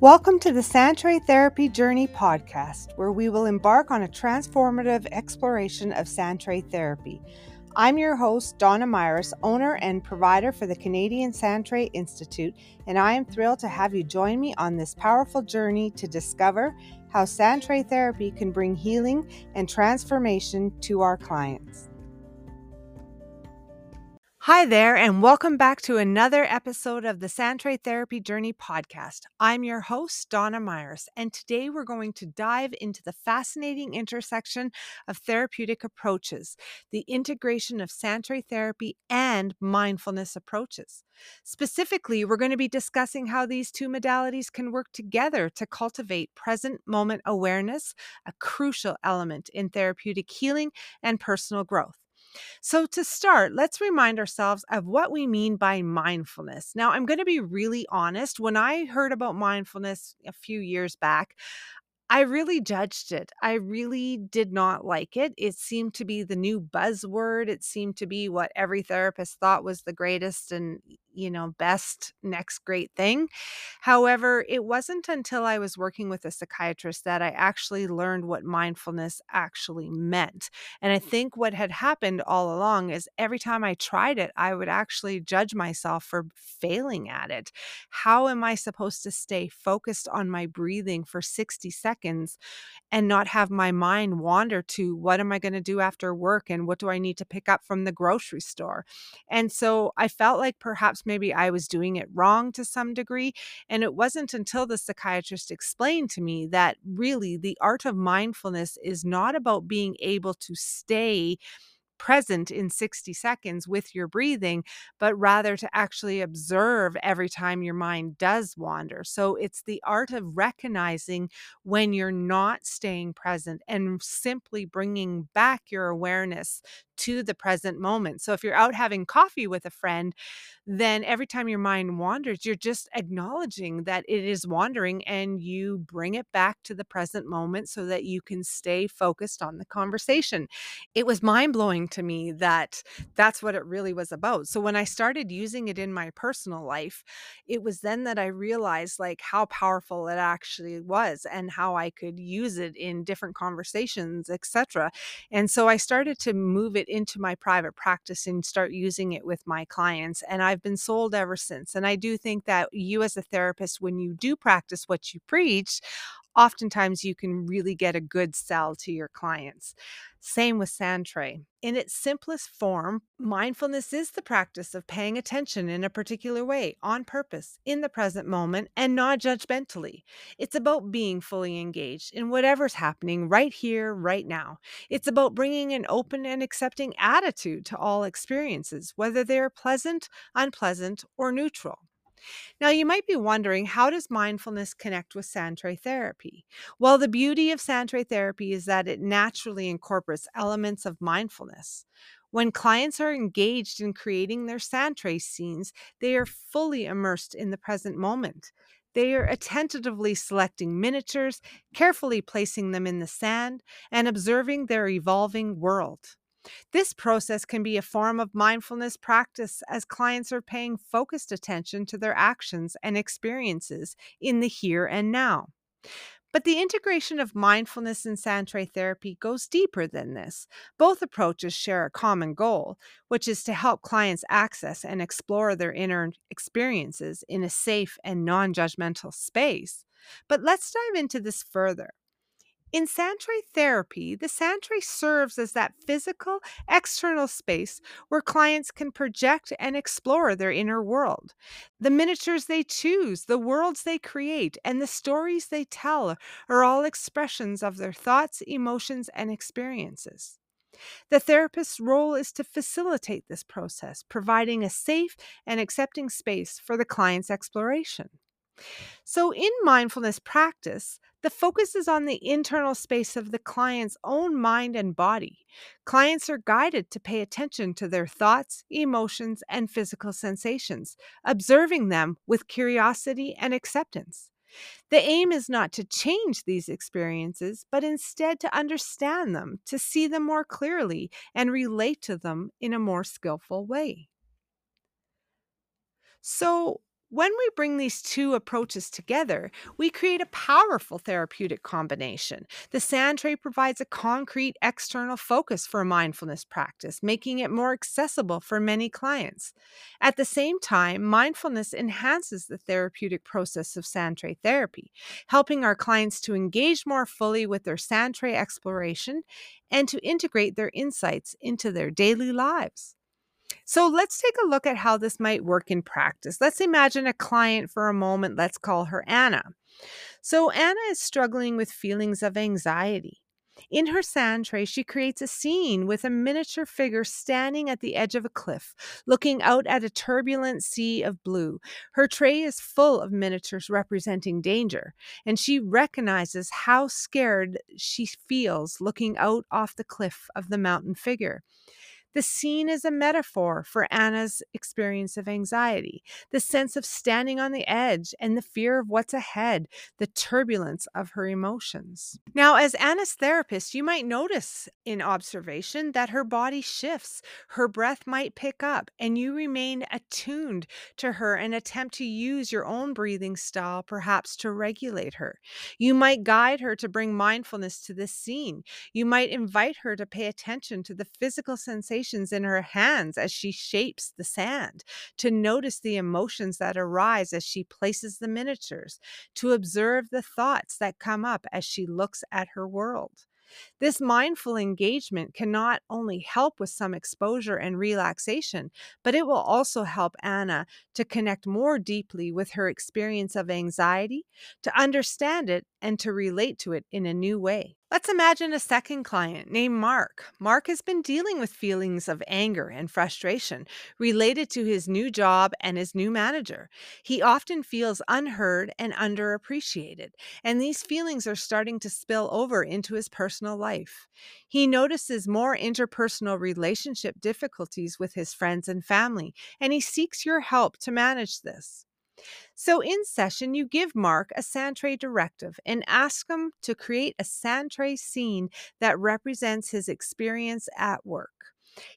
Welcome to the Sandtray Therapy Journey podcast, where we will embark on a transformative exploration of Sandtray therapy. I'm your host, Donna Myers, owner and provider for the Canadian Sandtray Institute, and I am thrilled to have you join me on this powerful journey to discover how Sandtray therapy can bring healing and transformation to our clients. Hi there, and welcome back to another episode of the Sandtray Therapy Journey podcast. I'm your host, Donna Myers, and today we're going to dive into the fascinating intersection of therapeutic approaches, the integration of Sandtray therapy and mindfulness approaches. Specifically, we're going to be discussing how these two modalities can work together to cultivate present moment awareness, a crucial element in therapeutic healing and personal growth. So, to start, let's remind ourselves of what we mean by mindfulness. Now, I'm going to be really honest. When I heard about mindfulness a few years back, I really judged it. I really did not like it. It seemed to be the new buzzword. It seemed to be what every therapist thought was the greatest and, you know, best next great thing. However, it wasn't until I was working with a psychiatrist that I actually learned what mindfulness actually meant. And I mm. think what had happened all along is every time I tried it, I would actually judge myself for failing at it. How am I supposed to stay focused on my breathing for 60 seconds? seconds and not have my mind wander to what am I going to do after work and what do I need to pick up from the grocery store. And so I felt like perhaps maybe I was doing it wrong to some degree. And it wasn't until the psychiatrist explained to me that really the art of mindfulness is not about being able to stay present in 60 seconds with your breathing, but rather to actually observe every time your mind does wander. So it's the art of recognizing when you're not staying present and simply bringing back your awareness to the present moment. So if you're out having coffee with a friend, then every time your mind wanders, you're just acknowledging that it is wandering and you bring it back to the present moment so that you can stay focused on the conversation. It was mind blowing to me that that's what it really was about. So when I started using it in my personal life, it was then that I realized like how powerful it actually was and how I could use it in different conversations, etc. And so I started to move it into my private practice and start using it with my clients. And I've been sold ever since. And I do think that you, as a therapist, when you do practice what you preach, oftentimes you can really get a good sell to your clients. Same with Sandtray. In its simplest form, mindfulness is the practice of paying attention in a particular way, on purpose, in the present moment, and not judgmentally. It's about being fully engaged in whatever's happening right here, right now. It's about bringing an open and accepting attitude to all experiences, whether they are pleasant, unpleasant, or neutral. Now, you might be wondering how does mindfulness connect with Sandtray therapy? Well, the beauty of Sandtray therapy is that it naturally incorporates elements of mindfulness. When clients are engaged in creating their Sandtray scenes, they are fully immersed in the present moment. They are attentively selecting miniatures, carefully placing them in the sand, and observing their evolving world. This process can be a form of mindfulness practice as clients are paying focused attention to their actions and experiences in the here and now. But the integration of mindfulness and Sandtray therapy goes deeper than this. Both approaches share a common goal, which is to help clients access and explore their inner experiences in a safe and non judgmental space. But let's dive into this further. In Sandtray therapy, the Sandtray serves as that physical, external space where clients can project and explore their inner world. The miniatures they choose, the worlds they create, and the stories they tell are all expressions of their thoughts, emotions, and experiences. The therapist's role is to facilitate this process, providing a safe and accepting space for the client's exploration. So, in mindfulness practice, the focus is on the internal space of the client's own mind and body. Clients are guided to pay attention to their thoughts, emotions, and physical sensations, observing them with curiosity and acceptance. The aim is not to change these experiences, but instead to understand them, to see them more clearly, and relate to them in a more skillful way. So, When we bring these two approaches together, we create a powerful therapeutic combination. The sand tray provides a concrete external focus for a mindfulness practice, making it more accessible for many clients. At the same time, mindfulness enhances the therapeutic process of sand tray therapy, helping our clients to engage more fully with their sand tray exploration and to integrate their insights into their daily lives. So let's take a look at how this might work in practice. Let's imagine a client for a moment. Let's call her Anna. So Anna is struggling with feelings of anxiety. In her sand tray, she creates a scene with a miniature figure standing at the edge of a cliff, looking out at a turbulent sea of blue. Her tray is full of miniatures representing danger, and she recognizes how scared she feels looking out off the cliff of the mountain figure. The scene is a metaphor for Anna's experience of anxiety, the sense of standing on the edge and the fear of what's ahead, the turbulence of her emotions. Now, as Anna's therapist, you might notice in observation that her body shifts, her breath might pick up, and you remain attuned to her and attempt to use your own breathing style, perhaps to regulate her. You might guide her to bring mindfulness to this scene. You might invite her to pay attention to the physical sensations sensations in her hands as she shapes the sand, to notice the emotions that arise as she places the miniatures, to observe the thoughts that come up as she looks at her world. This mindful engagement can not only help with some exposure and relaxation, but it will also help Anna to connect more deeply with her experience of anxiety, to understand it, and to relate to it in a new way. Let's imagine a second client named Mark. Mark has been dealing with feelings of anger and frustration related to his new job and his new manager. He often feels unheard and underappreciated, and these feelings are starting to spill over into his personal life. He notices more interpersonal relationship difficulties with his friends and family, and he seeks your help to manage this. So, in session, you give Mark a sand tray directive and ask him to create a sand tray scene that represents his experience at work.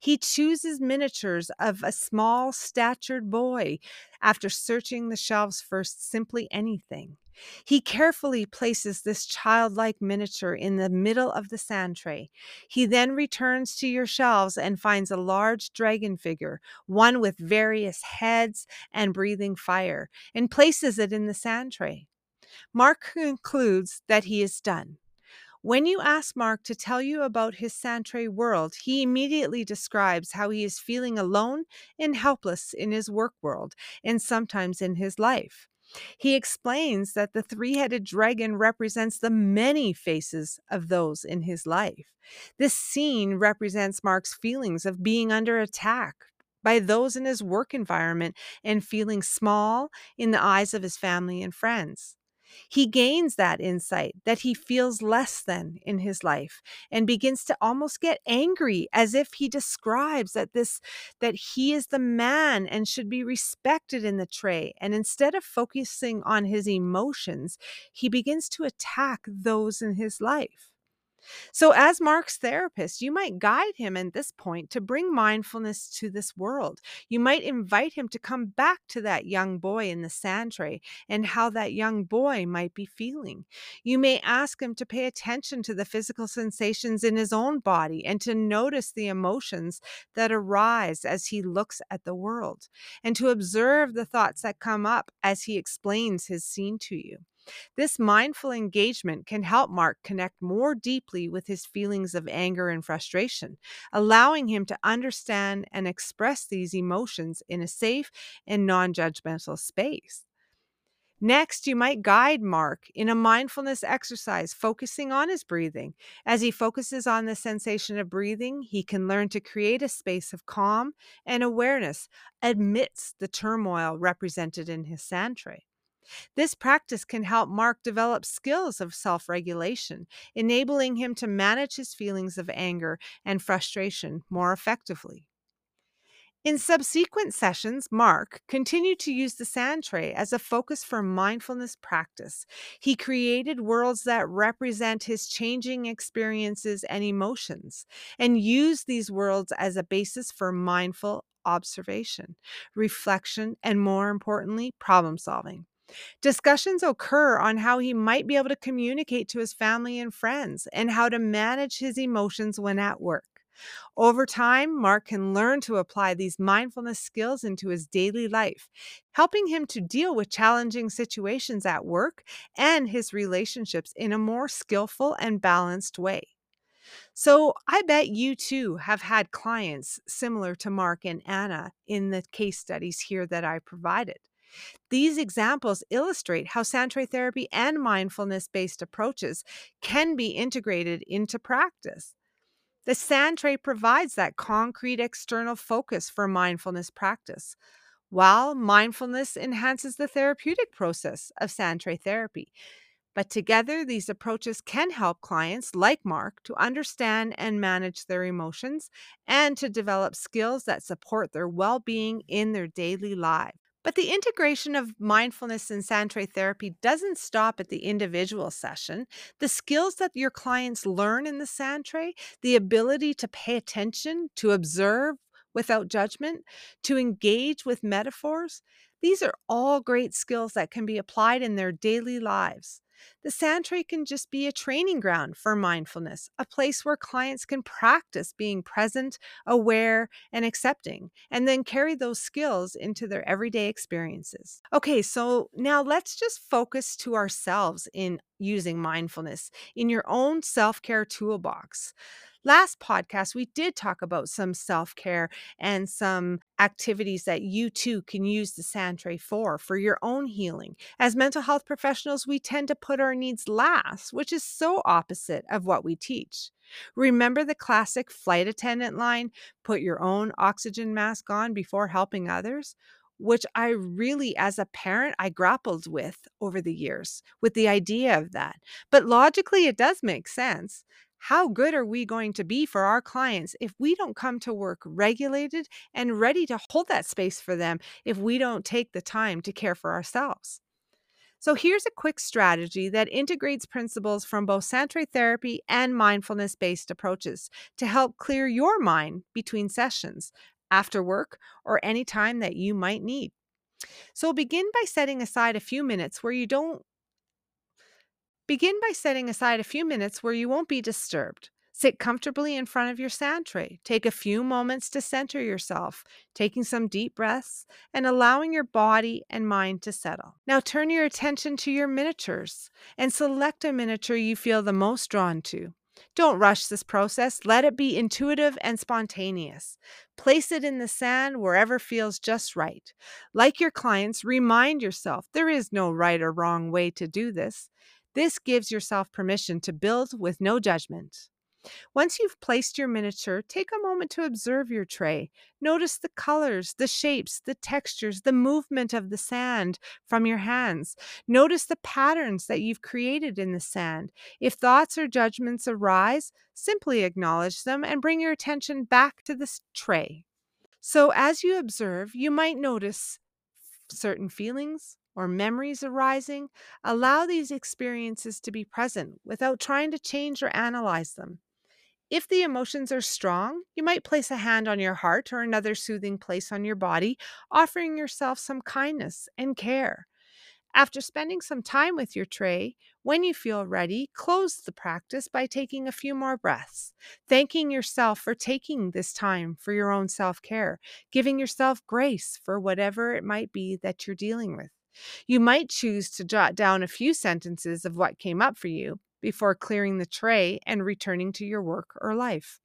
He chooses miniatures of a small statured boy after searching the shelves for simply anything. He carefully places this childlike miniature in the middle of the sand tray. He then returns to your shelves and finds a large dragon figure, one with various heads and breathing fire, and places it in the sand tray. Mark concludes that he is done. When you ask Mark to tell you about his sand tray world, he immediately describes how he is feeling alone and helpless in his work world and sometimes in his life. He explains that the three headed dragon represents the many faces of those in his life. This scene represents Mark's feelings of being under attack by those in his work environment and feeling small in the eyes of his family and friends. He gains that insight that he feels less than in his life and begins to almost get angry as if he describes that this that he is the man and should be respected in the tray. And instead of focusing on his emotions he begins to attack those in his life so, as Mark's therapist, you might guide him at this point to bring mindfulness to this world. You might invite him to come back to that young boy in the sand tray and how that young boy might be feeling. You may ask him to pay attention to the physical sensations in his own body and to notice the emotions that arise as he looks at the world and to observe the thoughts that come up as he explains his scene to you. This mindful engagement can help Mark connect more deeply with his feelings of anger and frustration, allowing him to understand and express these emotions in a safe and non judgmental space. Next, you might guide Mark in a mindfulness exercise focusing on his breathing. As he focuses on the sensation of breathing, he can learn to create a space of calm and awareness amidst the turmoil represented in his sand tray. This practice can help Mark develop skills of self regulation, enabling him to manage his feelings of anger and frustration more effectively. In subsequent sessions, Mark continued to use the sand tray as a focus for mindfulness practice. He created worlds that represent his changing experiences and emotions, and used these worlds as a basis for mindful observation, reflection, and more importantly, problem solving. Discussions occur on how he might be able to communicate to his family and friends and how to manage his emotions when at work. Over time, Mark can learn to apply these mindfulness skills into his daily life, helping him to deal with challenging situations at work and his relationships in a more skillful and balanced way. So, I bet you too have had clients similar to Mark and Anna in the case studies here that I provided. These examples illustrate how Sandtray therapy and mindfulness based approaches can be integrated into practice. The sand tray provides that concrete external focus for mindfulness practice, while mindfulness enhances the therapeutic process of sand tray therapy. But together, these approaches can help clients like Mark to understand and manage their emotions and to develop skills that support their well being in their daily lives. But the integration of mindfulness and Sandtray therapy doesn't stop at the individual session. The skills that your clients learn in the Sandtray, the ability to pay attention, to observe without judgment, to engage with metaphors, these are all great skills that can be applied in their daily lives. The Sandtray can just be a training ground for mindfulness, a place where clients can practice being present, aware, and accepting, and then carry those skills into their everyday experiences. Okay, so now let's just focus to ourselves in using mindfulness in your own self care toolbox. Last podcast, we did talk about some self care and some activities that you too can use the Sandtray for, for your own healing. As mental health professionals, we tend to put our needs last, which is so opposite of what we teach. Remember the classic flight attendant line put your own oxygen mask on before helping others? which I really, as a parent, I grappled with over the years with the idea of that. But logically, it does make sense how good are we going to be for our clients if we don't come to work regulated and ready to hold that space for them if we don't take the time to care for ourselves? So, here's a quick strategy that integrates principles from both Sandtray therapy and mindfulness based approaches to help clear your mind between sessions, after work, or any time that you might need. So, begin by setting aside a few minutes where you don't Begin by setting aside a few minutes where you won't be disturbed. Sit comfortably in front of your sand tray. Take a few moments to center yourself, taking some deep breaths and allowing your body and mind to settle. Now turn your attention to your miniatures and select a miniature you feel the most drawn to. Don't rush this process. Let it be intuitive and spontaneous. Place it in the sand wherever feels just right. Like your clients, remind yourself there is no right or wrong way to do this. This gives yourself permission to build with no judgment. Once you've placed your miniature, take a moment to observe your tray. Notice the colors, the shapes, the textures, the movement of the sand from your hands. Notice the patterns that you've created in the sand. If thoughts or judgments arise, simply acknowledge them and bring your attention back to the tray. So, as you observe, you might notice certain feelings, or memories arising, allow these experiences to be present without trying to change or analyze them. If the emotions are strong, you might place a hand on your heart or another soothing place on your body, offering yourself some kindness and care. After spending some time with your tray, when you feel ready, close the practice by taking a few more breaths, thanking yourself for taking this time for your own self care, giving yourself grace for whatever it might be that you're dealing with. You might choose to jot down a few sentences of what came up for you before clearing the tray and returning to your work or life.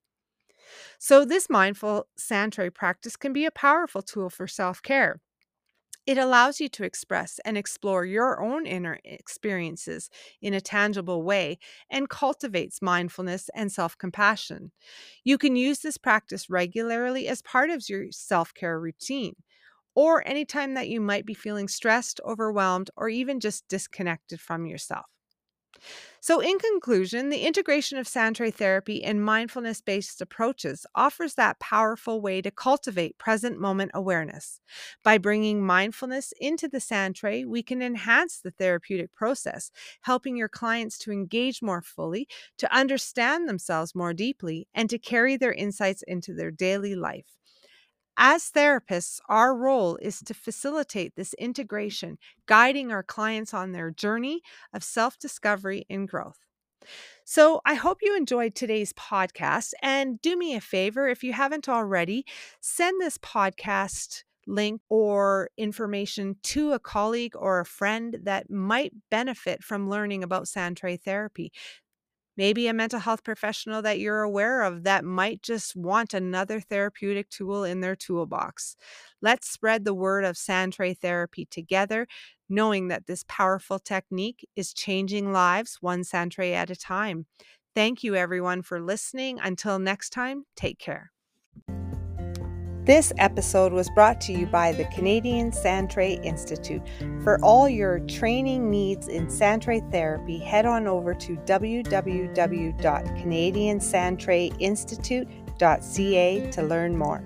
So, this mindful sand tray practice can be a powerful tool for self care. It allows you to express and explore your own inner experiences in a tangible way and cultivates mindfulness and self compassion. You can use this practice regularly as part of your self care routine or anytime that you might be feeling stressed, overwhelmed, or even just disconnected from yourself. So, in conclusion, the integration of Sandtray therapy and mindfulness based approaches offers that powerful way to cultivate present moment awareness. By bringing mindfulness into the Sandtray, we can enhance the therapeutic process, helping your clients to engage more fully, to understand themselves more deeply, and to carry their insights into their daily life. As therapists, our role is to facilitate this integration, guiding our clients on their journey of self discovery and growth. So, I hope you enjoyed today's podcast. And do me a favor, if you haven't already, send this podcast link or information to a colleague or a friend that might benefit from learning about Sandtray therapy. Maybe a mental health professional that you're aware of that might just want another therapeutic tool in their toolbox. Let's spread the word of Sandtray therapy together, knowing that this powerful technique is changing lives one Sandtray at a time. Thank you, everyone, for listening. Until next time, take care. This episode was brought to you by the Canadian Sandtray Institute. For all your training needs in Sandtray therapy, head on over to www.canadiansandtrayinstitute.ca to learn more.